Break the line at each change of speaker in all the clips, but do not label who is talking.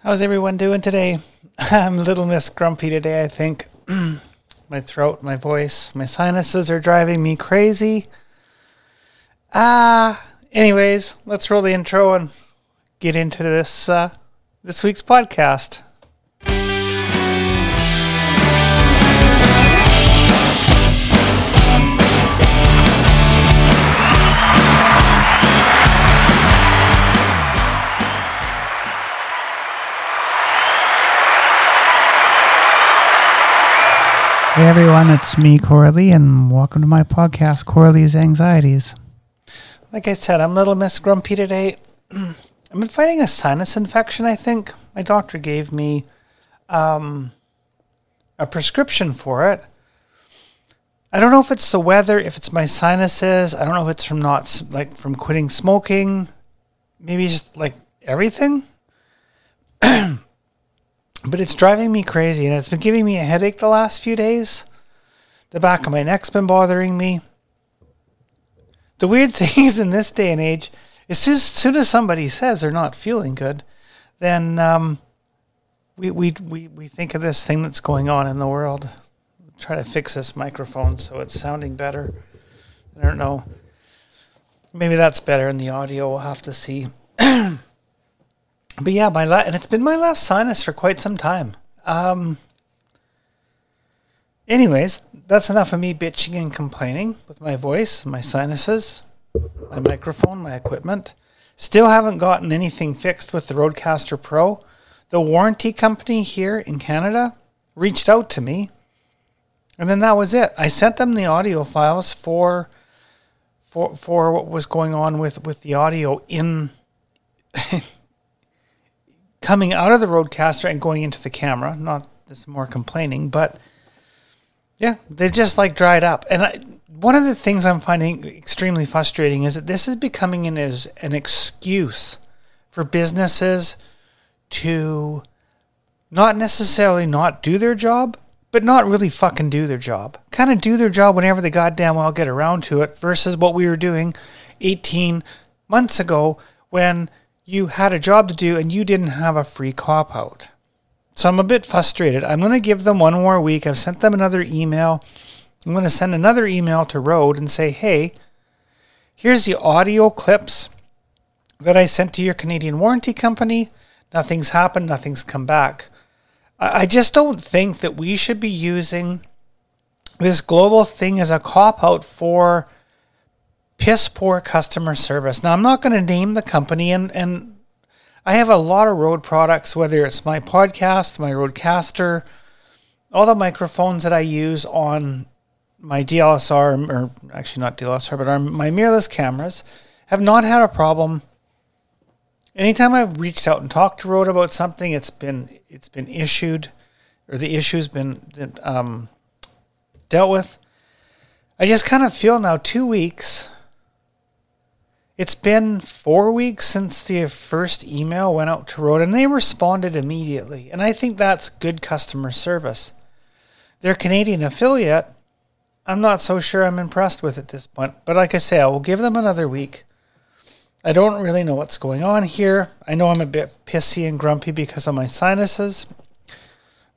How's everyone doing today? I'm a little Miss Grumpy today, I think. my throat, my voice, my sinuses are driving me crazy. Ah, anyways, let's roll the intro and get into this uh, this week's podcast. Hey everyone, it's me, Coralie, and welcome to my podcast, Coralie's Anxieties. Like I said, I'm a Little Miss Grumpy today. I've been fighting a sinus infection, I think. My doctor gave me um, a prescription for it. I don't know if it's the weather, if it's my sinuses. I don't know if it's from not, like, from quitting smoking. Maybe just, like, everything. it's driving me crazy and it's been giving me a headache the last few days. The back of my neck's been bothering me. The weird thing is in this day and age, as soon as, soon as somebody says they're not feeling good, then um, we, we, we, we think of this thing that's going on in the world. Try to fix this microphone so it's sounding better. I don't know. Maybe that's better in the audio. We'll have to see. but yeah, my left, and it's been my left sinus for quite some time. Um, anyways, that's enough of me bitching and complaining with my voice, my sinuses, my microphone, my equipment. Still haven't gotten anything fixed with the Rodecaster Pro. The warranty company here in Canada reached out to me, and then that was it. I sent them the audio files for for for what was going on with with the audio in coming out of the Rodecaster and going into the camera. Not this more complaining, but yeah, they just like dried up. And I, one of the things I'm finding extremely frustrating is that this is becoming an, is an excuse for businesses to not necessarily not do their job, but not really fucking do their job. Kind of do their job whenever they goddamn well get around to it versus what we were doing 18 months ago when you had a job to do and you didn't have a free cop out. So I'm a bit frustrated. I'm going to give them one more week. I've sent them another email. I'm going to send another email to Rode and say, hey, here's the audio clips that I sent to your Canadian warranty company. Nothing's happened, nothing's come back. I just don't think that we should be using this global thing as a cop out for piss poor customer service. Now, I'm not going to name the company, and, and I have a lot of Rode products, whether it's my podcast, my Rodecaster, all the microphones that I use on my DLSR, or actually not DLSR, but my mirrorless cameras, have not had a problem. Anytime I've reached out and talked to Rode about something, it's been it's been issued, or the issue's been um, dealt with. I just kind of feel now two weeks it's been four weeks since the first email went out to Rode, and they responded immediately. And I think that's good customer service. Their Canadian affiliate, I'm not so sure I'm impressed with at this point. But like I say, I will give them another week. I don't really know what's going on here. I know I'm a bit pissy and grumpy because of my sinuses,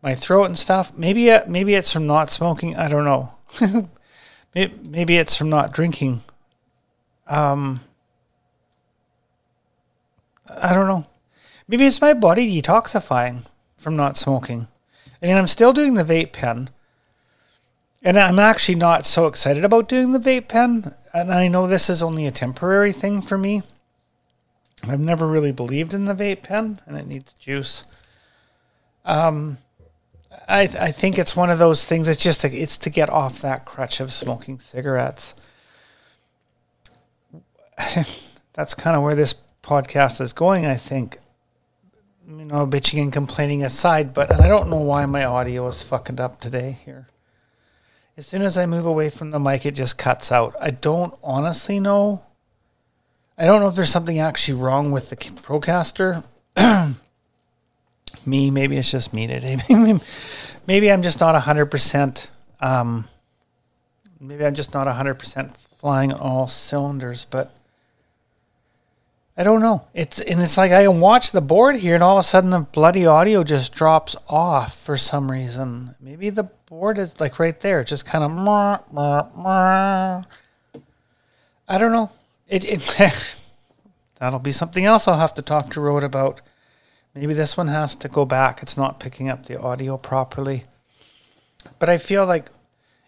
my throat and stuff. Maybe it, maybe it's from not smoking. I don't know. maybe it's from not drinking. Um, I don't know. Maybe it's my body detoxifying from not smoking. I mean, I'm still doing the vape pen. And I'm actually not so excited about doing the vape pen. And I know this is only a temporary thing for me. I've never really believed in the vape pen, and it needs juice. Um, I I think it's one of those things. It's just it's to get off that crutch of smoking cigarettes. That's kind of where this podcast is going, I think, you know, bitching and complaining aside, but I don't know why my audio is fucking up today here. As soon as I move away from the mic, it just cuts out. I don't honestly know. I don't know if there's something actually wrong with the Procaster. me, maybe it's just me today. maybe I'm just not 100%. Um, maybe I'm just not 100% flying all cylinders, but I don't know. It's and it's like I can watch the board here, and all of a sudden the bloody audio just drops off for some reason. Maybe the board is like right there, just kind of. I don't know. It, it that'll be something else I'll have to talk to Rode about. Maybe this one has to go back. It's not picking up the audio properly. But I feel like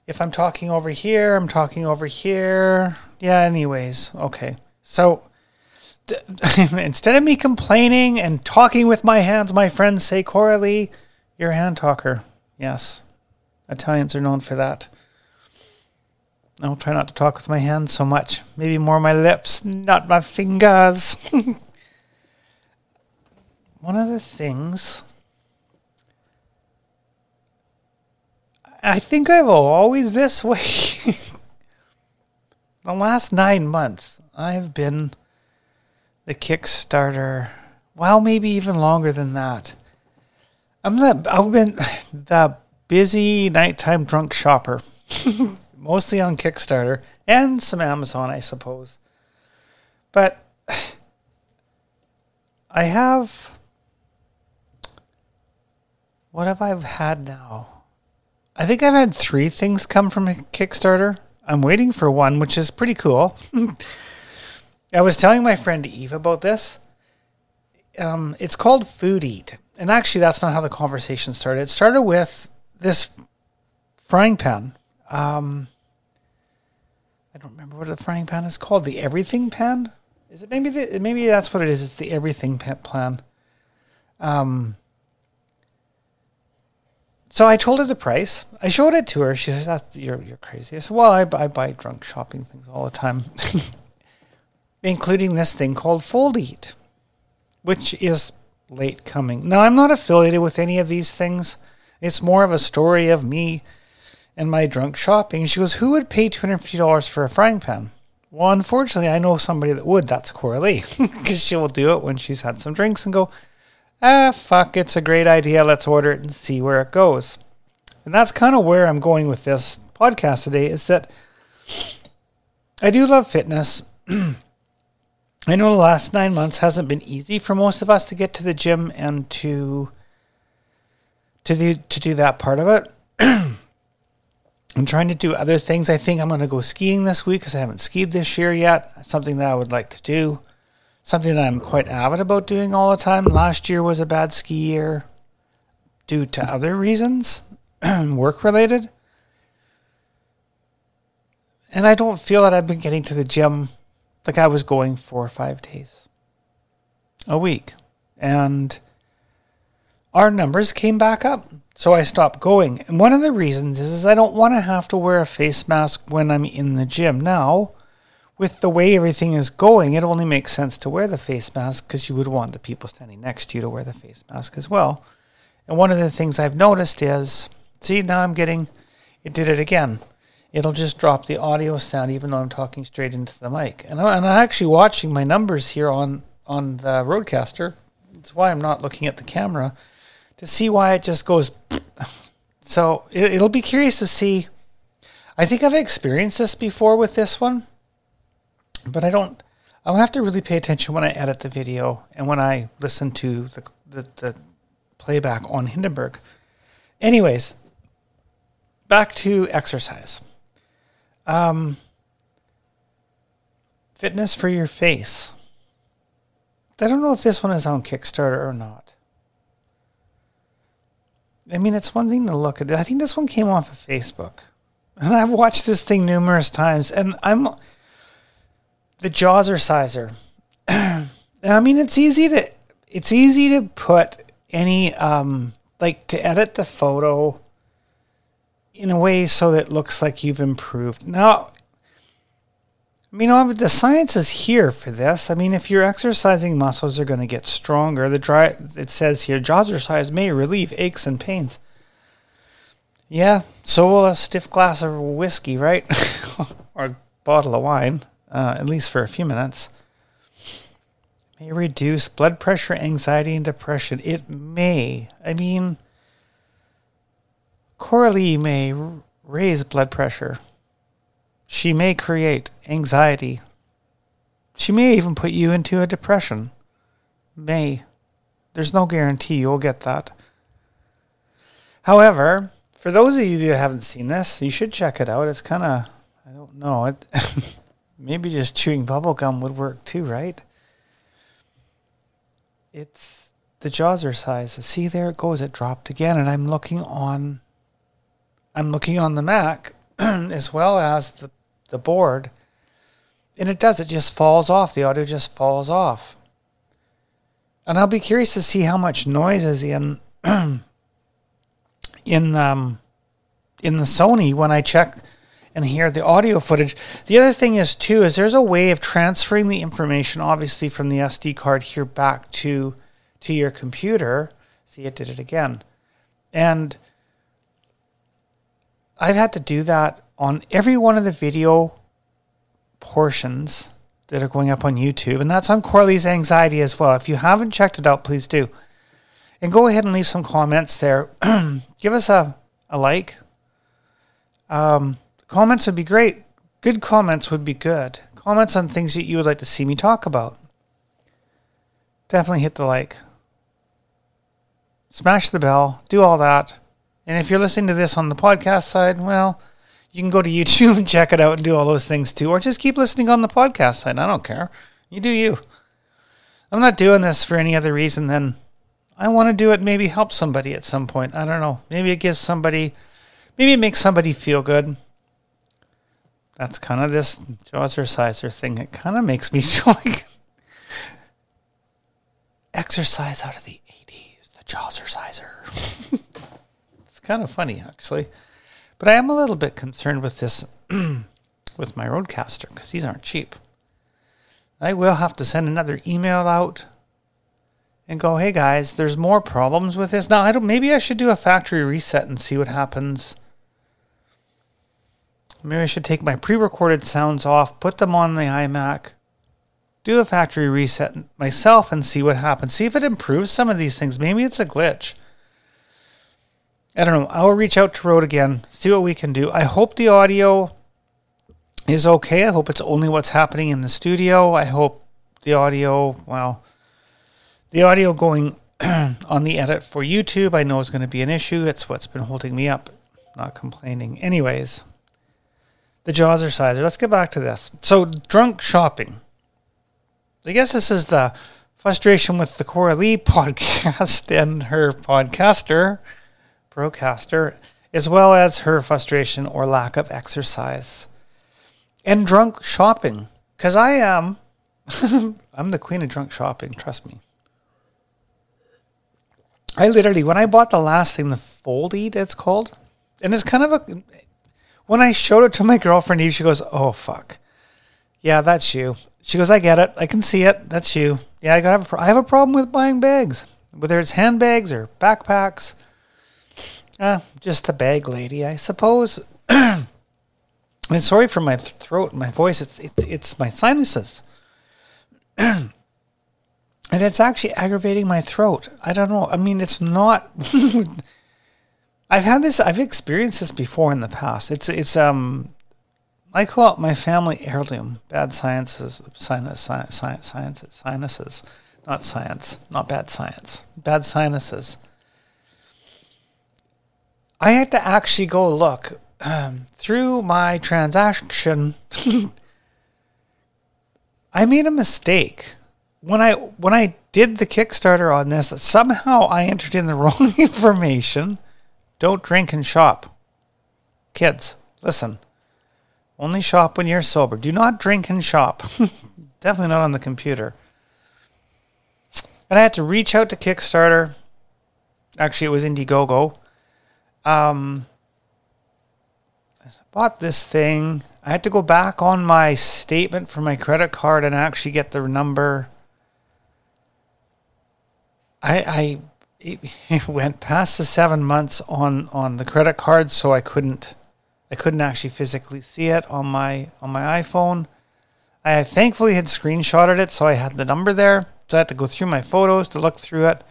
if I'm talking over here, I'm talking over here. Yeah, anyways. Okay. So instead of me complaining and talking with my hands, my friends say, Coralie, you're a hand talker. Yes. Italians are known for that. I'll try not to talk with my hands so much. Maybe more my lips, not my fingers. One of the things I think I've always this way. the last nine months, I've been the Kickstarter. Well, maybe even longer than that. I'm the I've been the busy nighttime drunk shopper, mostly on Kickstarter and some Amazon, I suppose. But I have what have I had now? I think I've had three things come from Kickstarter. I'm waiting for one, which is pretty cool. I was telling my friend Eve about this. Um, it's called Fold Eat. And actually, that's not how the conversation started. It started with this frying pan. Um, I don't remember what the frying pan is called. The everything pan? Is it maybe the, maybe that's what it is? It's the everything pan. Um, so I told her the price. I showed it to her. She says, That's, you're, you're crazy. I said, Well, I, I buy drunk shopping things all the time, including this thing called Fold Eat, which is late coming. Now, I'm not affiliated with any of these things. It's more of a story of me and my drunk shopping. She goes, Who would pay $250 for a frying pan? Well, unfortunately, I know somebody that would. That's Coralie, because she will do it when she's had some drinks and go, ah, fuck, it's a great idea. Let's order it and see where it goes. And that's kind of where I'm going with this podcast today is that I do love fitness. I know the last nine months hasn't been easy for most of us to get to the gym and to to do to do that part of it. I'm trying to do other things. I think I'm going to go skiing this week because I haven't skied this year yet. Something that I would like to do something that I'm quite avid about doing all the time. Last year was a bad ski year due to other reasons, work related. And I don't feel that I've been getting to the gym like I was going four or five days a week. And our numbers came back up. So I stopped going. And one of the reasons is, is I don't want to have to wear a face mask when I'm in the gym. Now, with the way everything is going, it only makes sense to wear the face mask because you would want the people standing next to you to wear the face mask as well. And one of the things I've noticed is, see, now I'm getting, it did it again. It'll just drop the audio sound even though I'm talking straight into the mic. And, I, I'm actually watching my numbers here on, on the Rodecaster. That's why I'm not looking at the camera to see why it just goes. So it, it'll be curious to see. I think I've experienced this before with this one but I don't. I'll have to really pay attention when I edit the video and when I listen to the the, the playback on Hindenburg. Anyways, back to exercise. Um, fitness for your face. I don't know if this one is on Kickstarter or not. I mean, it's one thing to look at. I think this one came off of Facebook. And I've watched this thing numerous times, and I'm the Jawzrsizer. I mean, it's easy to it's easy to put any um, like to edit the photo in a way so that it looks like you've improved. Now, I mean, the science is here for this. I mean, if you're exercising, muscles are going to get stronger. The dry it says here, Jawzrsize may relieve aches and pains. Yeah, so will a stiff glass of whiskey, right? or a bottle of wine uh, at least for a few minutes. may reduce blood pressure, anxiety, and depression. It may. I mean, Coralie may raise blood pressure. She may create anxiety. she may even put you into a depression. May. There's no guarantee you'll get that. However, for those of you that haven't seen this, you should check it out. It's kind of, I don't know, it maybe just chewing bubblegum would work too, right? It's the Jawzrsize. See, there it goes. It dropped again, and I'm looking on. I'm looking on the Mac as well as the the board, and it does. It just falls off. The audio just falls off. And I'll be curious to see how much noise is in in um in the Sony when I check and hear the audio footage. The other thing is too is there's a way of transferring the information obviously from the SD card here back to to your computer. See it did it again. And I've had to do that on every one of the video portions that are going up on YouTube, and that's on Coralie's Anxiety as well. If you haven't checked it out, please do. And go ahead and leave some comments there. Give us a, a like. Um, comments would be great. Good comments would be good. Comments on things that you would like to see me talk about. Definitely hit the like. Smash the bell. Do all that. And if you're listening to this on the podcast side, well, you can go to YouTube and check it out and do all those things too, or just keep listening on the podcast side. I don't care. You do you. I'm not doing this for any other reason than I want to do it, maybe help somebody at some point. I don't know. Maybe it gives somebody, maybe it makes somebody feel good. That's kind of this Jawzrsizer thing. It kind of makes me feel like exercise out of the 80s, the Jawzrsizer. kind of funny, actually. But I am a little bit concerned with this, with my Rodecaster, because these aren't cheap. I will have to send another email out and go, hey guys, there's more problems with this. Now, I don't, maybe I should do a factory reset and see what happens. Maybe I should take my pre recorded sounds off, put them on the iMac, do a factory reset myself, and see what happens. See if it improves some of these things. Maybe it's a glitch. I don't know. I'll reach out to Rode again, see what we can do. I hope the audio is okay. I hope it's only what's happening in the studio. I hope the audio, well, the audio going on the edit for YouTube, I know is going to be an issue. It's what's been holding me up. Not complaining. Anyways, the Jawzrsizer. Let's get back to this. So, drunk shopping. I guess this is the frustration with the Coralie podcast and her podcaster broadcaster, as well as her frustration or lack of exercise and drunk shopping. Because I am, I'm the queen of drunk shopping, trust me. I literally, when I bought the last thing, the Fold-Eat, it's called, and it's kind of a, when I showed it to my girlfriend, Eve, she goes, oh, fuck. Yeah, that's you. She goes, I get it. I can see it. That's you. Yeah, I, got, I have a problem with buying bags, whether it's handbags or backpacks. Uh, just a bag lady, I suppose. I'm sorry for my th- throat, my voice. It's it's it's my sinuses, and it's actually aggravating my throat. I don't know. I mean, it's not. I've had this. I've experienced this before in the past. It's it's um, I call it my family heirloom. Bad sciences, sinus, science, sciences, sinuses, not science, not bad science. Bad sinuses. I had to actually go look um, through my transaction. I made a mistake when I when I did the Kickstarter on this. Somehow I entered in the wrong information. Don't drink and shop, kids. Listen, only shop when you're sober. Do not drink and shop. Definitely not on the computer. And I had to reach out to Kickstarter. Actually, it was Indiegogo um, I bought this thing. I had to go back on my statement for my credit card and actually get the number. I I it, went past the seven months on on the credit card, so I couldn't I couldn't actually physically see it on my on my iPhone. I thankfully had screenshotted it, so I had the number there. So I had to go through my photos to look through it.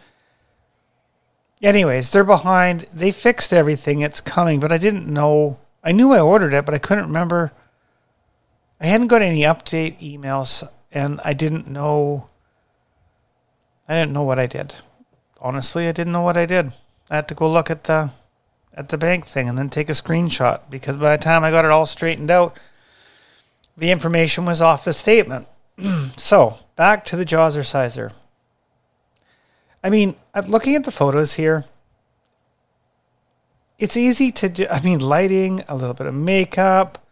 Anyways, they're behind. They fixed everything. It's coming, but I didn't know. I knew I ordered it, but I couldn't remember. I hadn't got any update emails. and I didn't know. I didn't know what I did. Honestly, I didn't know what I did. I had to go look at the at the bank thing and then take a screenshot because by the time I got it all straightened out, the information was off the statement. so back to the Jazzerciser. I mean, uh, looking at the photos here, it's easy to do. I mean, lighting, a little bit of makeup.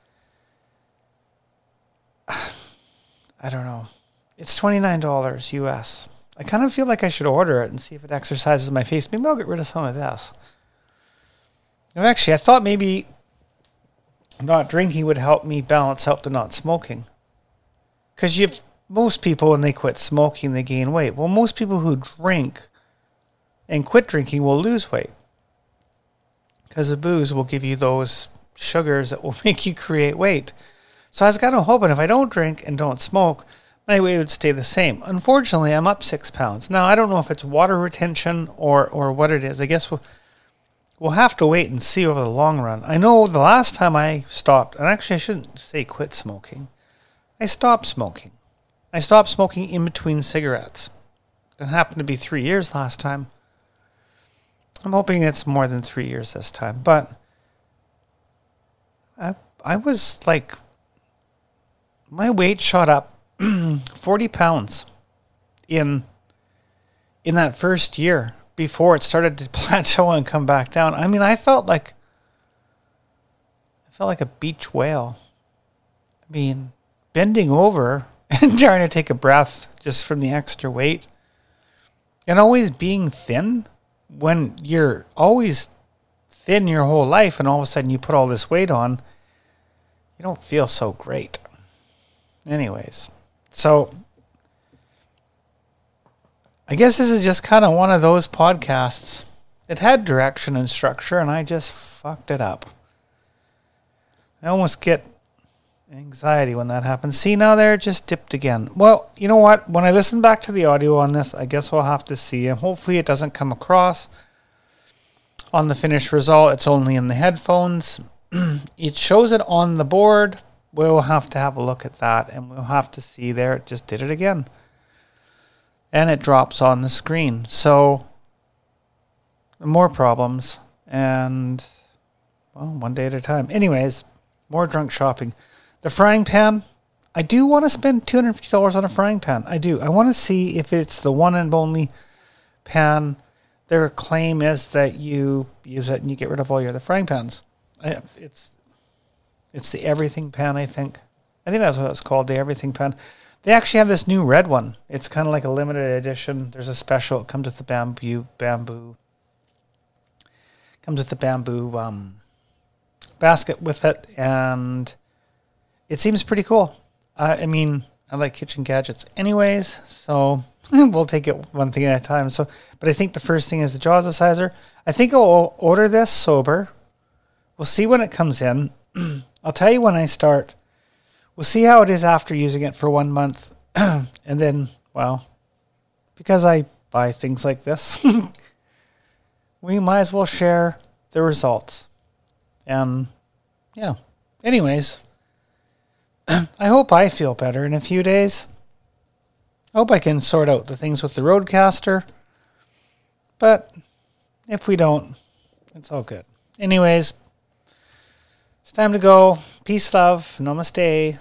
I don't know. It's twenty nine dollars US. I kind of feel like I should order it and see if it exercises my face. Maybe I'll get rid of some of this. actually, I thought maybe not drinking would help me balance out the not smoking. Because you most people when they quit smoking they gain weight. Well, most people who drink and quit drinking will lose weight. Because the booze will give you those sugars that will make you create weight. So I was kind of hoping if I don't drink and don't smoke, my weight would stay the same. Unfortunately, I'm up six pounds. Now, I don't know if it's water retention or, or what it is. I guess we'll, we'll have to wait and see over the long run. I know the last time I stopped, and actually, I shouldn't say quit smoking, I stopped smoking. I stopped smoking in between cigarettes. It happened to be three years last time. I'm hoping it's more than three years this time, but I, I was like, my weight shot up 40 pounds in in that first year before it started to plateau and come back down. I mean, I felt like I felt like a beach whale. I mean, bending over and trying to take a breath just from the extra weight. And always being thin when you're always thin your whole life and all of a sudden you put all this weight on, you don't feel so great. Anyways. So I guess this is just kind of one of those podcasts. It had direction and structure, and I just fucked it up. I almost get anxiety when that happens. See, now there it just dipped again. Well, you know what? When I listen back to the audio on this, I guess we'll have to see. And hopefully, it doesn't come across on the finished result. It's only in the headphones. it shows it on the board, we'll have to have a look at that and we'll have to see there it just did it again. And it drops on the screen. So more problems and well, one day at a time. Anyways, more drunk shopping. The frying pan, I do want to spend $250 on a frying pan. I do. I want to see if it's the one and only pan. Their claim is that you use it and you get rid of all your other frying pans. I, it's it's the everything pan, I think. I think that's what it's called, the everything pan. They actually have this new red one. It's kind of like a limited edition. There's a special. It comes with the bamboo bamboo. Comes with the bamboo um, basket with it, and it seems pretty cool. I mean, I like kitchen gadgets, anyways. So we'll take it one thing at a time. So, but I think the first thing is the Jazzerciser. I think I'll order this sober. We'll see when it comes in. I'll tell you when I start. We'll see how it is after using it for one month. and then, well, because I buy things like this, we might as well share the results. And yeah. Anyways, I hope I feel better in a few days. I hope I can sort out the things with the Rodecaster. But if we don't, it's all good. Anyways, it's time to go. Peace, love. Namaste.